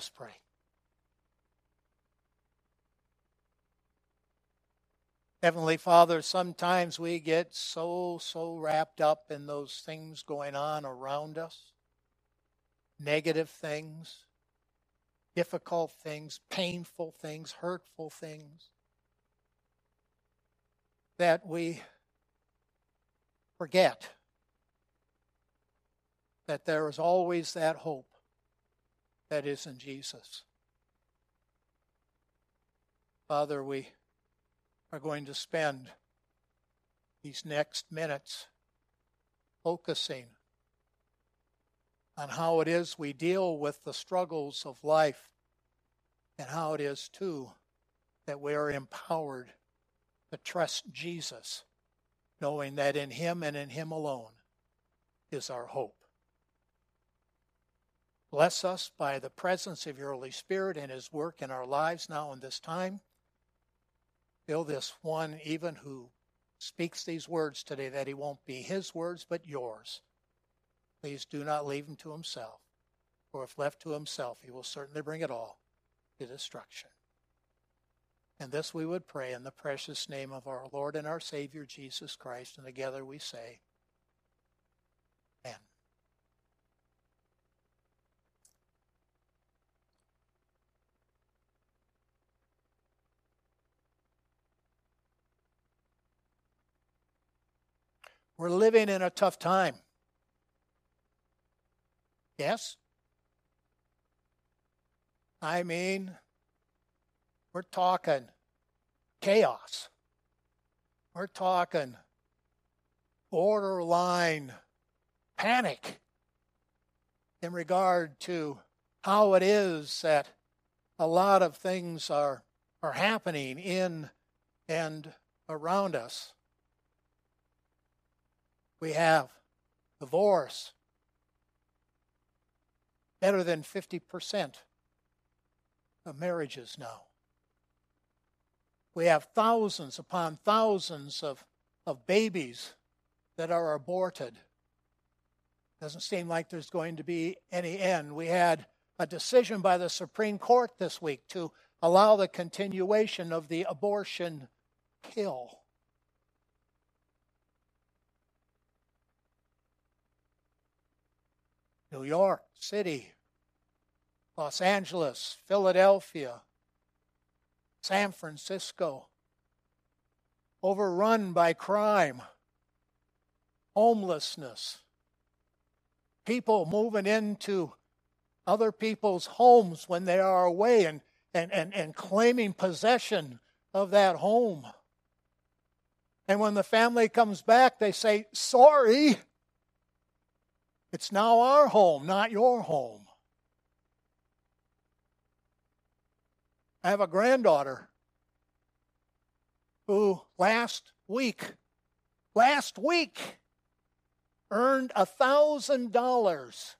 us pray. Heavenly Father, sometimes we get so, so wrapped up in those things going on around us negative things, difficult things, painful things, hurtful things that we forget that there is always that hope that is in Jesus. Father, we are going to spend these next minutes focusing on how it is we deal with the struggles of life and how it is, too, that we are empowered to trust Jesus, knowing that in Him and in Him alone is our hope. Bless us by the presence of your Holy Spirit and His work in our lives now in this time. Fill this one, even who speaks these words today, that he won't be his words, but yours. Please do not leave him to himself, for if left to himself, he will certainly bring it all to destruction. And this we would pray in the precious name of our Lord and our Savior, Jesus Christ. And together we say, Amen. We're living in a tough time. Yes? I mean, we're talking chaos. We're talking borderline panic in regard to how it is that a lot of things are, are happening in and around us we have divorce. Better than 50% of marriages now. We have thousands upon thousands of, of babies that are aborted. Doesn't seem like there's going to be any end. We had a decision by the Supreme Court this week to allow the continuation of the abortion pill. New York City, Los Angeles, Philadelphia, San Francisco, overrun by crime, homelessness, people moving into other people's homes when they are away and, and, and, and claiming possession of that home. And when the family comes back, they say, Sorry, it's now our home, not your home. I have a granddaughter who last week, last week, earned a thousand dollars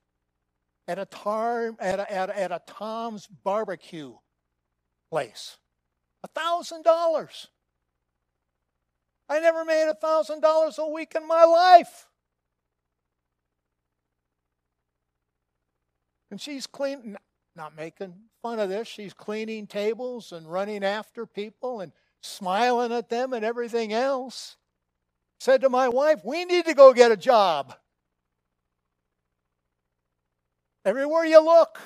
at a tar, at a, at, a, at a Tom's barbecue place. A thousand dollars. I never made a thousand dollars a week in my life. And she's cleaning, not making fun of this, she's cleaning tables and running after people and smiling at them and everything else. Said to my wife, We need to go get a job. Everywhere you look,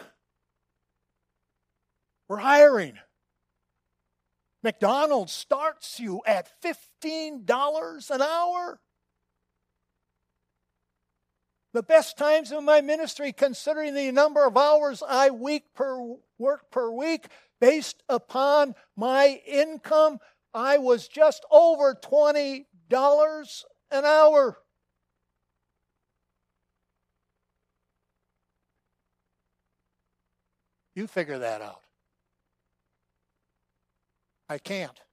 we're hiring. McDonald's starts you at $15 an hour the best times of my ministry, considering the number of hours I week per work per week, based upon my income, I was just over twenty dollars an hour. You figure that out. I can't.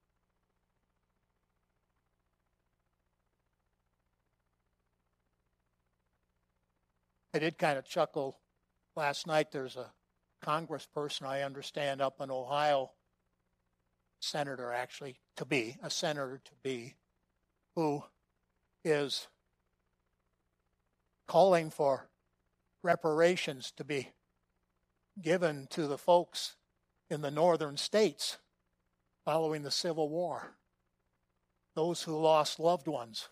I did kind of chuckle last night. There's a congressperson I understand up in Ohio, senator actually, to be, a senator to be, who is calling for reparations to be given to the folks in the northern states following the Civil War. Those who lost loved ones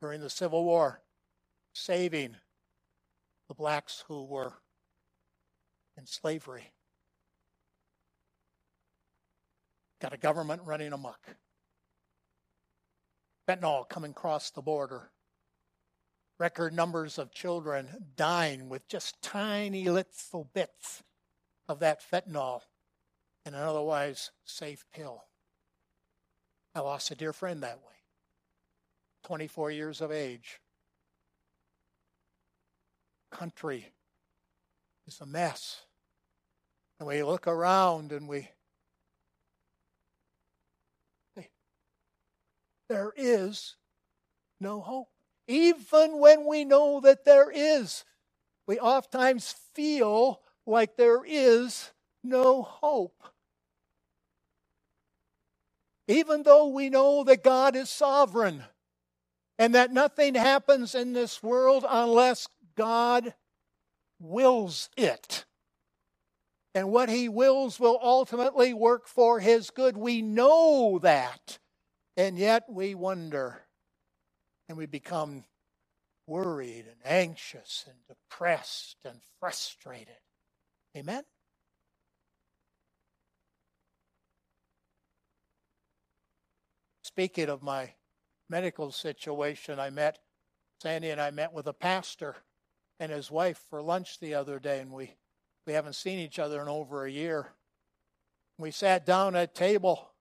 during the Civil War, saving the blacks who were in slavery. Got a government running amok. Fentanyl coming across the border. Record numbers of children dying with just tiny little bits of that fentanyl in an otherwise safe pill. I lost a dear friend that way. 24 years of age. Country is a mess. And we look around and we there is no hope. Even when we know that there is, we oftentimes feel like there is no hope. Even though we know that God is sovereign and that nothing happens in this world unless God wills it. And what he wills will ultimately work for his good. We know that. And yet we wonder and we become worried and anxious and depressed and frustrated. Amen? Speaking of my medical situation, I met, Sandy and I met with a pastor and his wife for lunch the other day, and we, we haven't seen each other in over a year. We sat down at table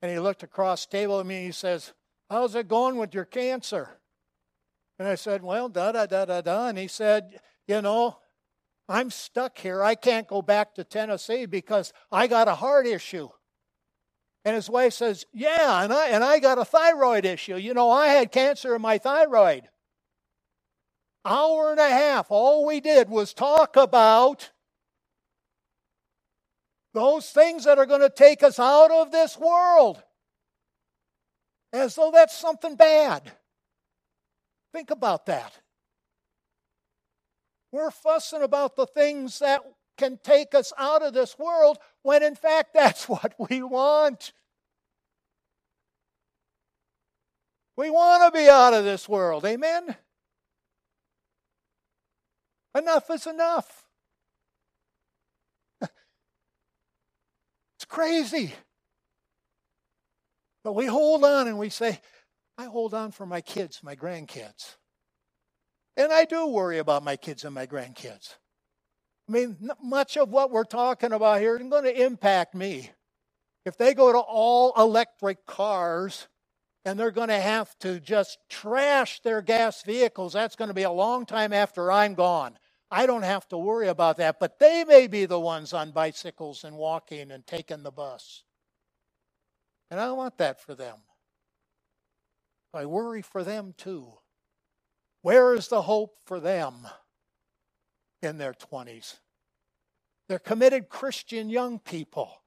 and he looked across the table at me and he says, How's it going with your cancer? And I said, Well, da da da da da. And he said, You know, I'm stuck here. I can't go back to Tennessee because I got a heart issue. And his wife says, Yeah, and I and I got a thyroid issue. You know, I had cancer in my thyroid. Hour and a half, all we did was talk about those things that are going to take us out of this world. As though that's something bad. Think about that. We're fussing about the things that can take us out of this world when in fact that's what we want. We want to be out of this world. Amen? Enough is enough. It's crazy. But we hold on and we say, I hold on for my kids, my grandkids. And I do worry about my kids and my grandkids. I mean, much of what we're talking about here isn't going to impact me. If they go to all electric cars and they're going to have to just trash their gas vehicles, that's going to be a long time after I'm gone. I don't have to worry about that, but they may be the ones on bicycles and walking and taking the bus. And I want that for them. I worry for them too. Where is the hope for them in their 20s? They're committed Christian young people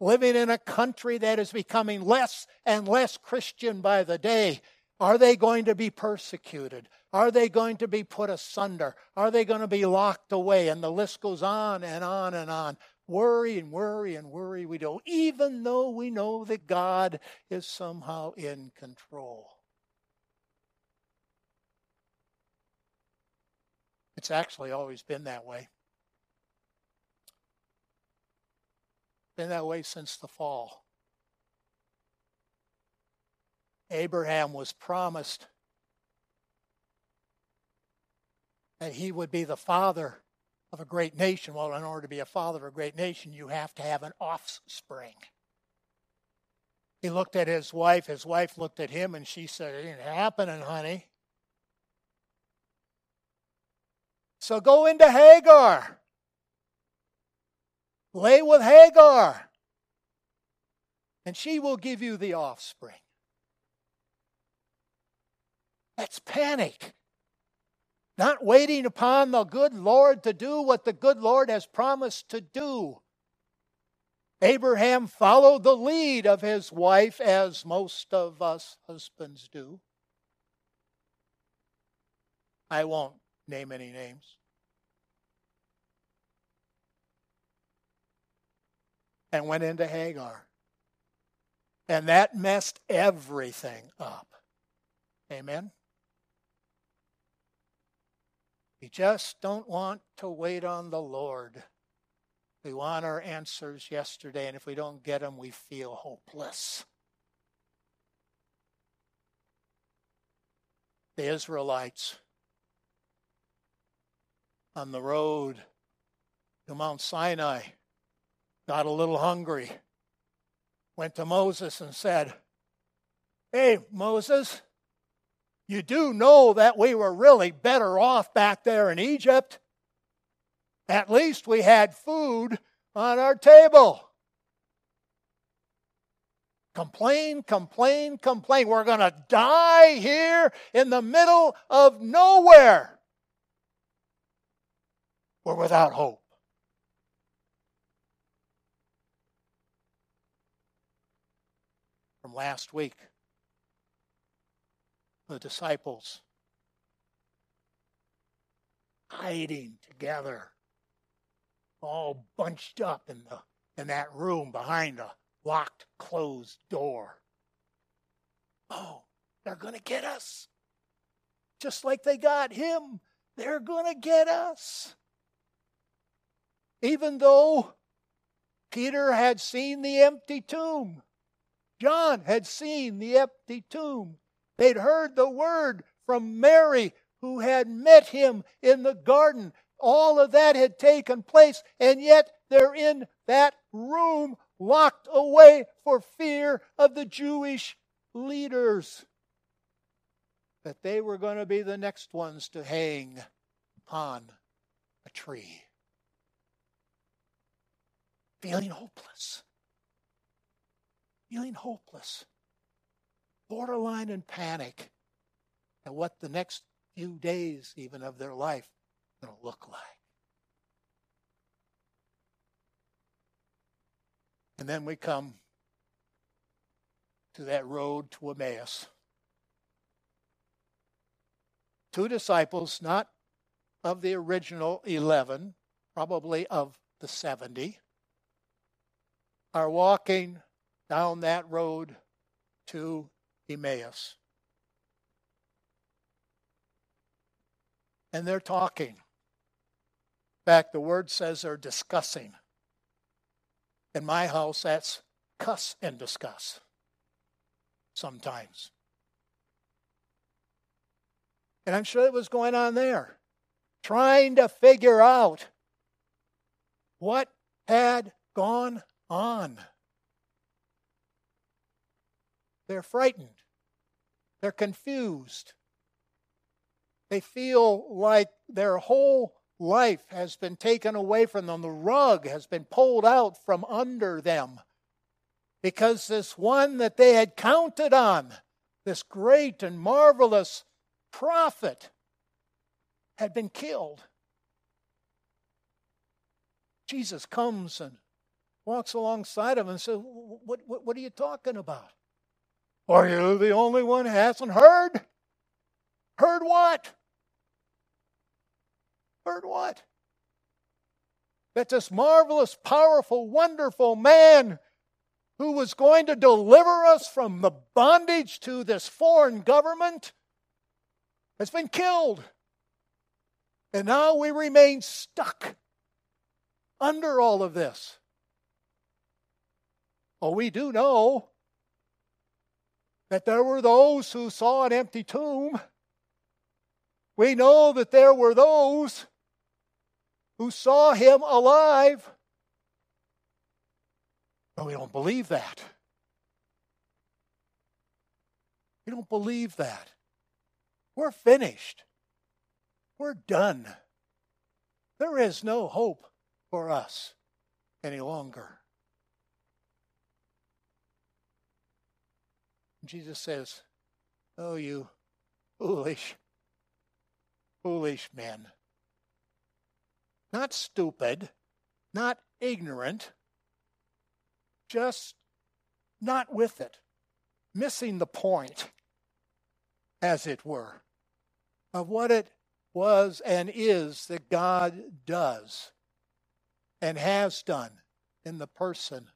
living in a country that is becoming less and less Christian by the day. Are they going to be persecuted? Are they going to be put asunder? Are they going to be locked away? And the list goes on and on and on. Worry and worry and worry we do, even though we know that God is somehow in control. It's actually always been that way. Been that way since the fall. Abraham was promised that he would be the father of a great nation. Well, in order to be a father of a great nation, you have to have an offspring. He looked at his wife, his wife looked at him, and she said, It ain't happening, honey. So go into Hagar. Lay with Hagar, and she will give you the offspring. That's panic. Not waiting upon the good Lord to do what the good Lord has promised to do. Abraham followed the lead of his wife, as most of us husbands do. I won't name any names. and went into Hagar. And that messed everything up. Amen? We just don't want to wait on the Lord. We want our answers yesterday, and if we don't get them, we feel hopeless. The Israelites on the road to Mount Sinai got a little hungry, went to Moses and said, Hey, Moses, you do know that we were really better off back there in Egypt. At least we had food on our table. Complain, complain, complain. We're going to die here in the middle of nowhere. We're without hope. From last week, the disciples hiding together, all bunched up in the in that room behind a locked, closed door. Oh, they're going to get us. Just like they got him, they're going to get us. Even though Peter had seen the empty tomb, John had seen the empty tomb. They'd heard the word from Mary, who had met him in the garden. All of that had taken place, and yet they're in that room locked away for fear of the Jewish leaders. That they were going to be the next ones to hang on a tree. Feeling hopeless. Feeling hopeless borderline in panic at what the next few days, even of their life, going to look like. And then we come to that road to Emmaus. Two disciples, not of the original 11, probably of the 70, are walking down that road to Emmaus. And they're talking. In fact, the word says they're discussing. In my house, that's cuss and discuss sometimes. And I'm sure it was going on there, trying to figure out what had gone on. They're frightened. They're confused. They feel like their whole life has been taken away from them. The rug has been pulled out from under them because this one that they had counted on, this great and marvelous prophet, had been killed. Jesus comes and walks alongside of him and says, What, what, what are you talking about? Are you the only one who hasn't heard? Heard what? Heard what? That this marvelous, powerful, wonderful man who was going to deliver us from the bondage to this foreign government has been killed. And now we remain stuck under all of this. Oh, we do know that there were those who saw an empty tomb. We know that there were those who saw him alive. But we don't believe that. We don't believe that. We're finished. We're done. There is no hope for us any longer. Jesus says, Oh, you foolish, foolish men. Not stupid, not ignorant, just not with it, missing the point, as it were, of what it was and is that God does and has done in the person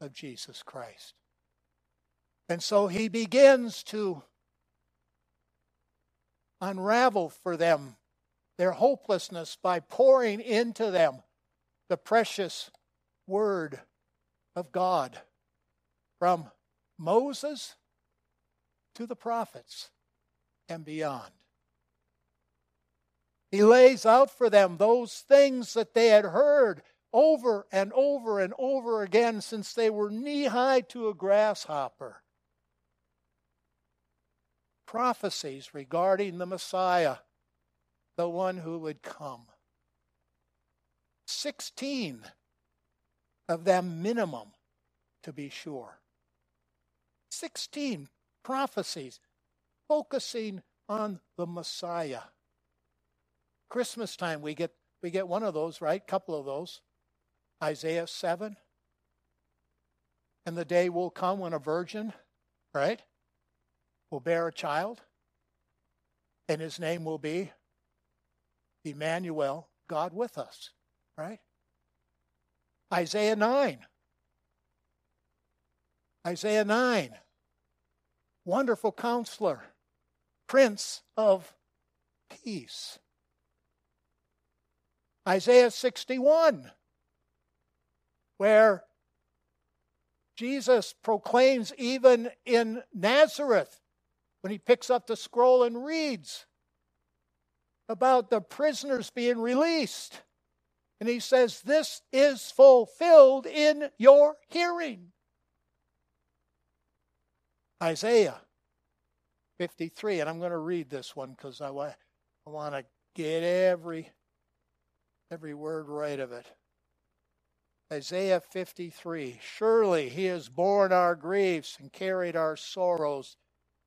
of Jesus Christ. And so he begins to unravel for them their hopelessness by pouring into them the precious Word of God from Moses to the prophets and beyond. He lays out for them those things that they had heard over and over and over again since they were knee high to a grasshopper. Prophecies regarding the Messiah, the one who would come. 16 of them minimum, to be sure. 16 prophecies focusing on the Messiah. Christmas time we get we get one of those, right? Couple of those. Isaiah 7. And the day will come when a virgin, right, will bear a child, and his name will be Emmanuel, God with us, right? Isaiah 9. Isaiah 9. Wonderful counselor, Prince of Peace. Isaiah 61, where Jesus proclaims even in Nazareth when he picks up the scroll and reads about the prisoners being released. And he says, This is fulfilled in your hearing. Isaiah 53, and I'm going to read this one because I, I want to get every, every word right of it. Isaiah 53 Surely he has borne our griefs and carried our sorrows,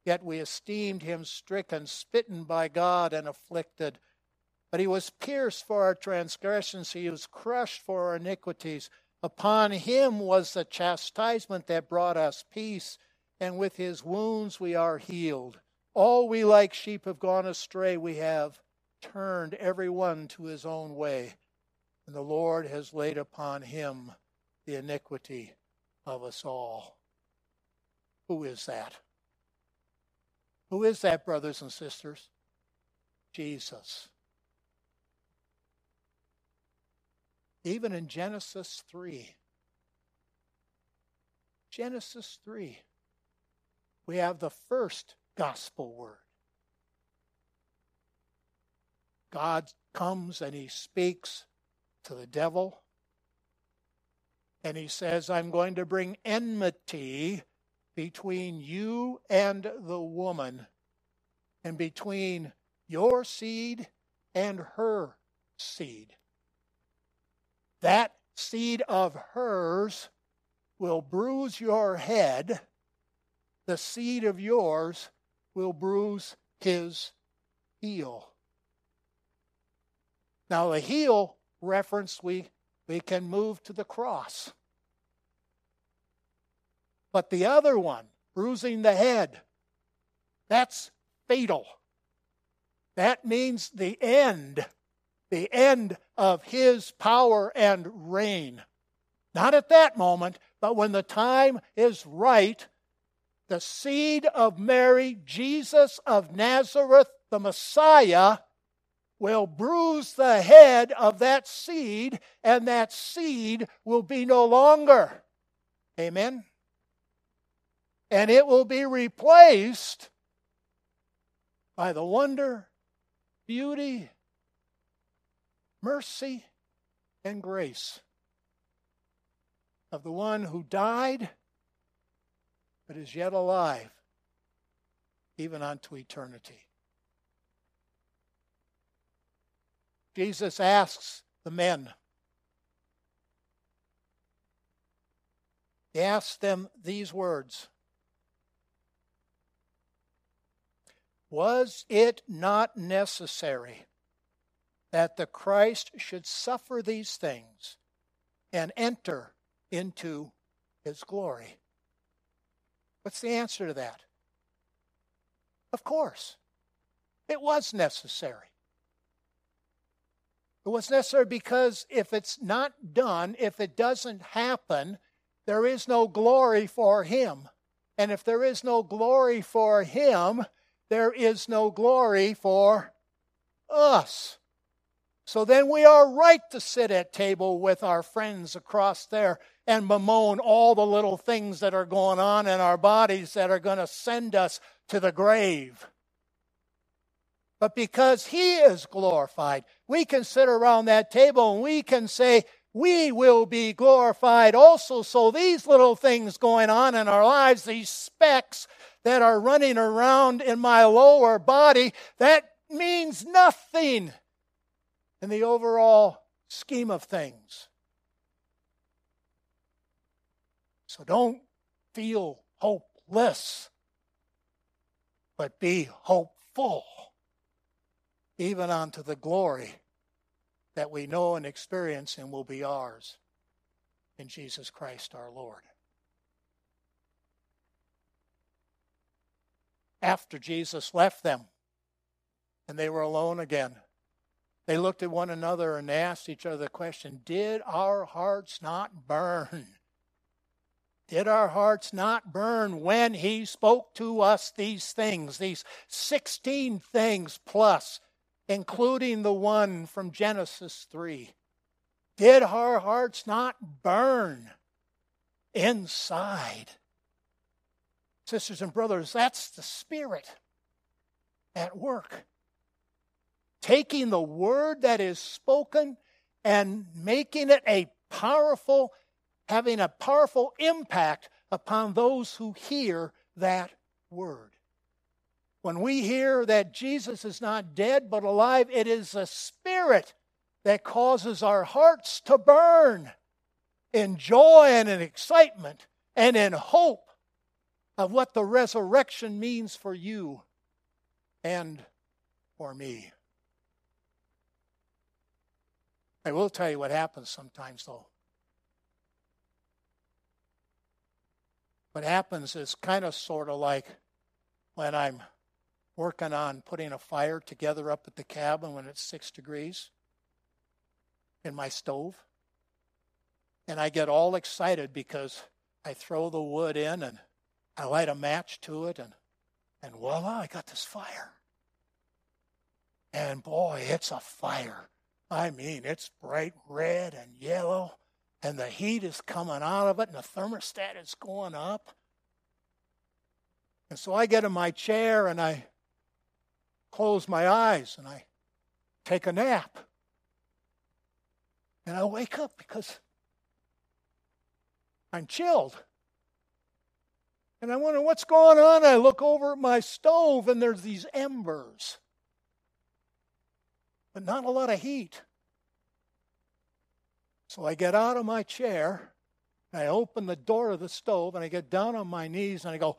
yet we esteemed him stricken, smitten by God, and afflicted. But he was pierced for our transgressions, he was crushed for our iniquities. Upon him was the chastisement that brought us peace, and with his wounds we are healed. All we like sheep have gone astray, we have turned every one to his own way, and the Lord has laid upon him the iniquity of us all. Who is that? Who is that, brothers and sisters? Jesus. even in Genesis 3. Genesis 3, we have the first gospel word. God comes and he speaks to the devil, and he says, I'm going to bring enmity between you and the woman, and between your seed and her seed. That seed of hers will bruise your head, the seed of yours will bruise his heel. Now, the heel reference, we, we can move to the cross. But the other one, bruising the head, that's fatal. That means the end the end of his power and reign. Not at that moment, but when the time is right, the seed of Mary, Jesus of Nazareth, the Messiah, will bruise the head of that seed, and that seed will be no longer. Amen? And it will be replaced by the wonder, beauty, mercy and grace of the one who died but is yet alive even unto eternity. Jesus asks the men, He asks them these words Was it not necessary that the Christ should suffer these things and enter into his glory. What's the answer to that? Of course, it was necessary. It was necessary because if it's not done, if it doesn't happen, there is no glory for him. And if there is no glory for him, there is no glory for us. So then we are right to sit at table with our friends across there and bemoan all the little things that are going on in our bodies that are going to send us to the grave. But because He is glorified, we can sit around that table and we can say, we will be glorified also. So these little things going on in our lives, these specks that are running around in my lower body, that means nothing in the overall scheme of things. So don't feel hopeless, but be hopeful, even unto the glory that we know and experience and will be ours in Jesus Christ our Lord. After Jesus left them and they were alone again, they looked at one another and asked each other the question Did our hearts not burn? Did our hearts not burn when He spoke to us these things, these 16 things plus, including the one from Genesis 3? Did our hearts not burn inside? Sisters and brothers, that's the Spirit at work taking the word that is spoken and making it a powerful, having a powerful impact upon those who hear that word. When we hear that Jesus is not dead but alive, it is the Spirit that causes our hearts to burn in joy and in excitement and in hope of what the resurrection means for you and for me. I will tell you what happens sometimes, though. What happens is kind of sort of like when I'm working on putting a fire together up at the cabin when it's six degrees in my stove. And I get all excited because I throw the wood in and I light a match to it and, and voila, I got this fire. And boy, it's a fire. I mean, it's bright red and yellow, and the heat is coming out of it, and the thermostat is going up. And so I get in my chair and I close my eyes and I take a nap. And I wake up because I'm chilled. And I wonder what's going on. I look over at my stove and there's these embers but not a lot of heat. So I get out of my chair, and I open the door of the stove, and I get down on my knees and I go,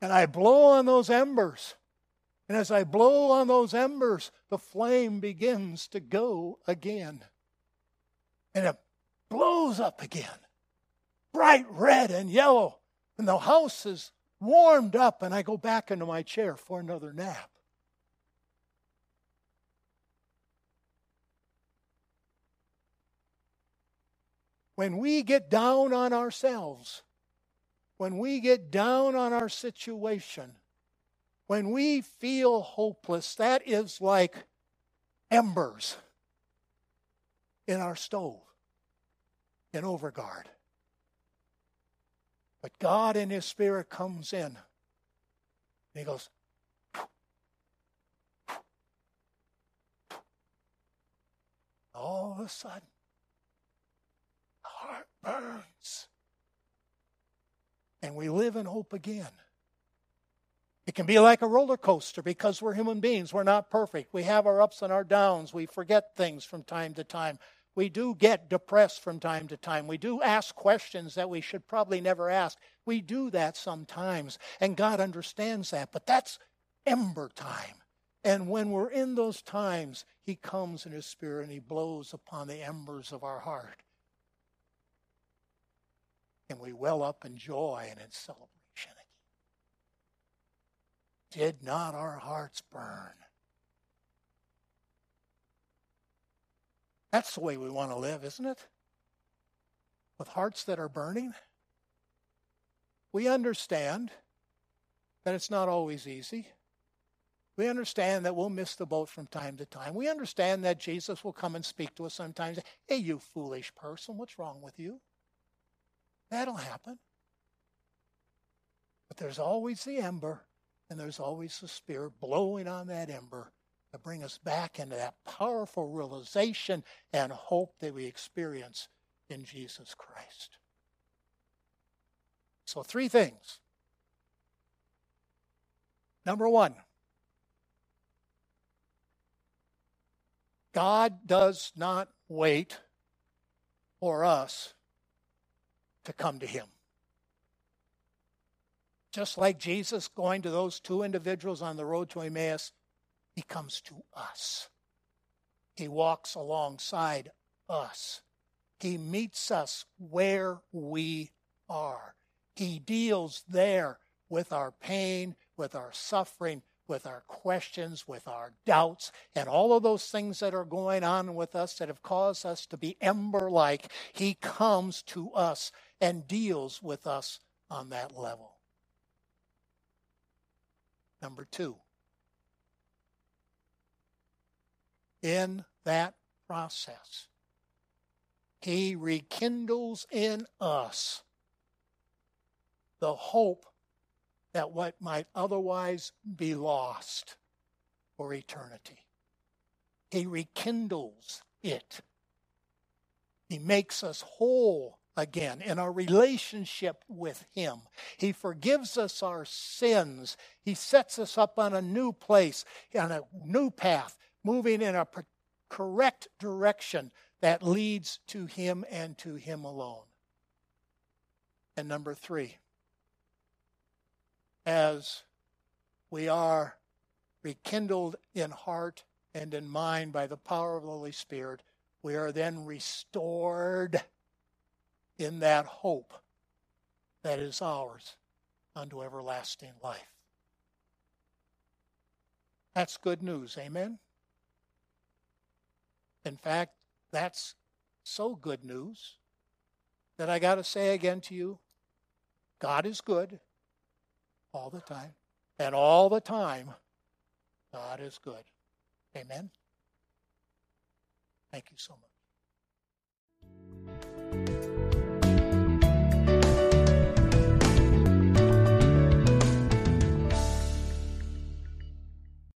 and I blow on those embers. And as I blow on those embers, the flame begins to go again. And it blows up again, bright red and yellow. And the house is warmed up, and I go back into my chair for another nap. When we get down on ourselves, when we get down on our situation, when we feel hopeless, that is like embers in our stove in Overgard. But God in His Spirit comes in. And He goes, all of a sudden, the heart burns. And we live in hope again. It can be like a roller coaster because we're human beings. We're not perfect. We have our ups and our downs. We forget things from time to time. We do get depressed from time to time. We do ask questions that we should probably never ask. We do that sometimes, and God understands that. But that's ember time. And when we're in those times, He comes in His Spirit and He blows upon the embers of our heart. And we well up in joy and in celebration. Did not our hearts burn? That's the way we want to live, isn't it? With hearts that are burning. We understand that it's not always easy. We understand that we'll miss the boat from time to time. We understand that Jesus will come and speak to us sometimes. Hey, you foolish person, what's wrong with you? That'll happen. But there's always the ember, and there's always the Spirit blowing on that ember to bring us back into that powerful realization and hope that we experience in Jesus Christ. So, three things. Number one, God does not wait for us to come to Him. Just like Jesus going to those two individuals on the road to Emmaus, He comes to us. He walks alongside us. He meets us where we are. He deals there with our pain, with our suffering, with our questions, with our doubts, and all of those things that are going on with us that have caused us to be ember like. He comes to us and deals with us on that level. Number two, in that process, he rekindles in us the hope that what might otherwise be lost for eternity. He rekindles it. He makes us whole again in our relationship with Him. He forgives us our sins. He sets us up on a new place, on a new path, moving in a correct direction that leads to Him and to Him alone. And number three, as we are rekindled in heart and in mind by the power of the Holy Spirit, we are then restored in that hope that is ours unto everlasting life. That's good news. Amen? In fact, that's so good news that I got to say again to you God is good all the time. And all the time, God is good. Amen. Thank you so much.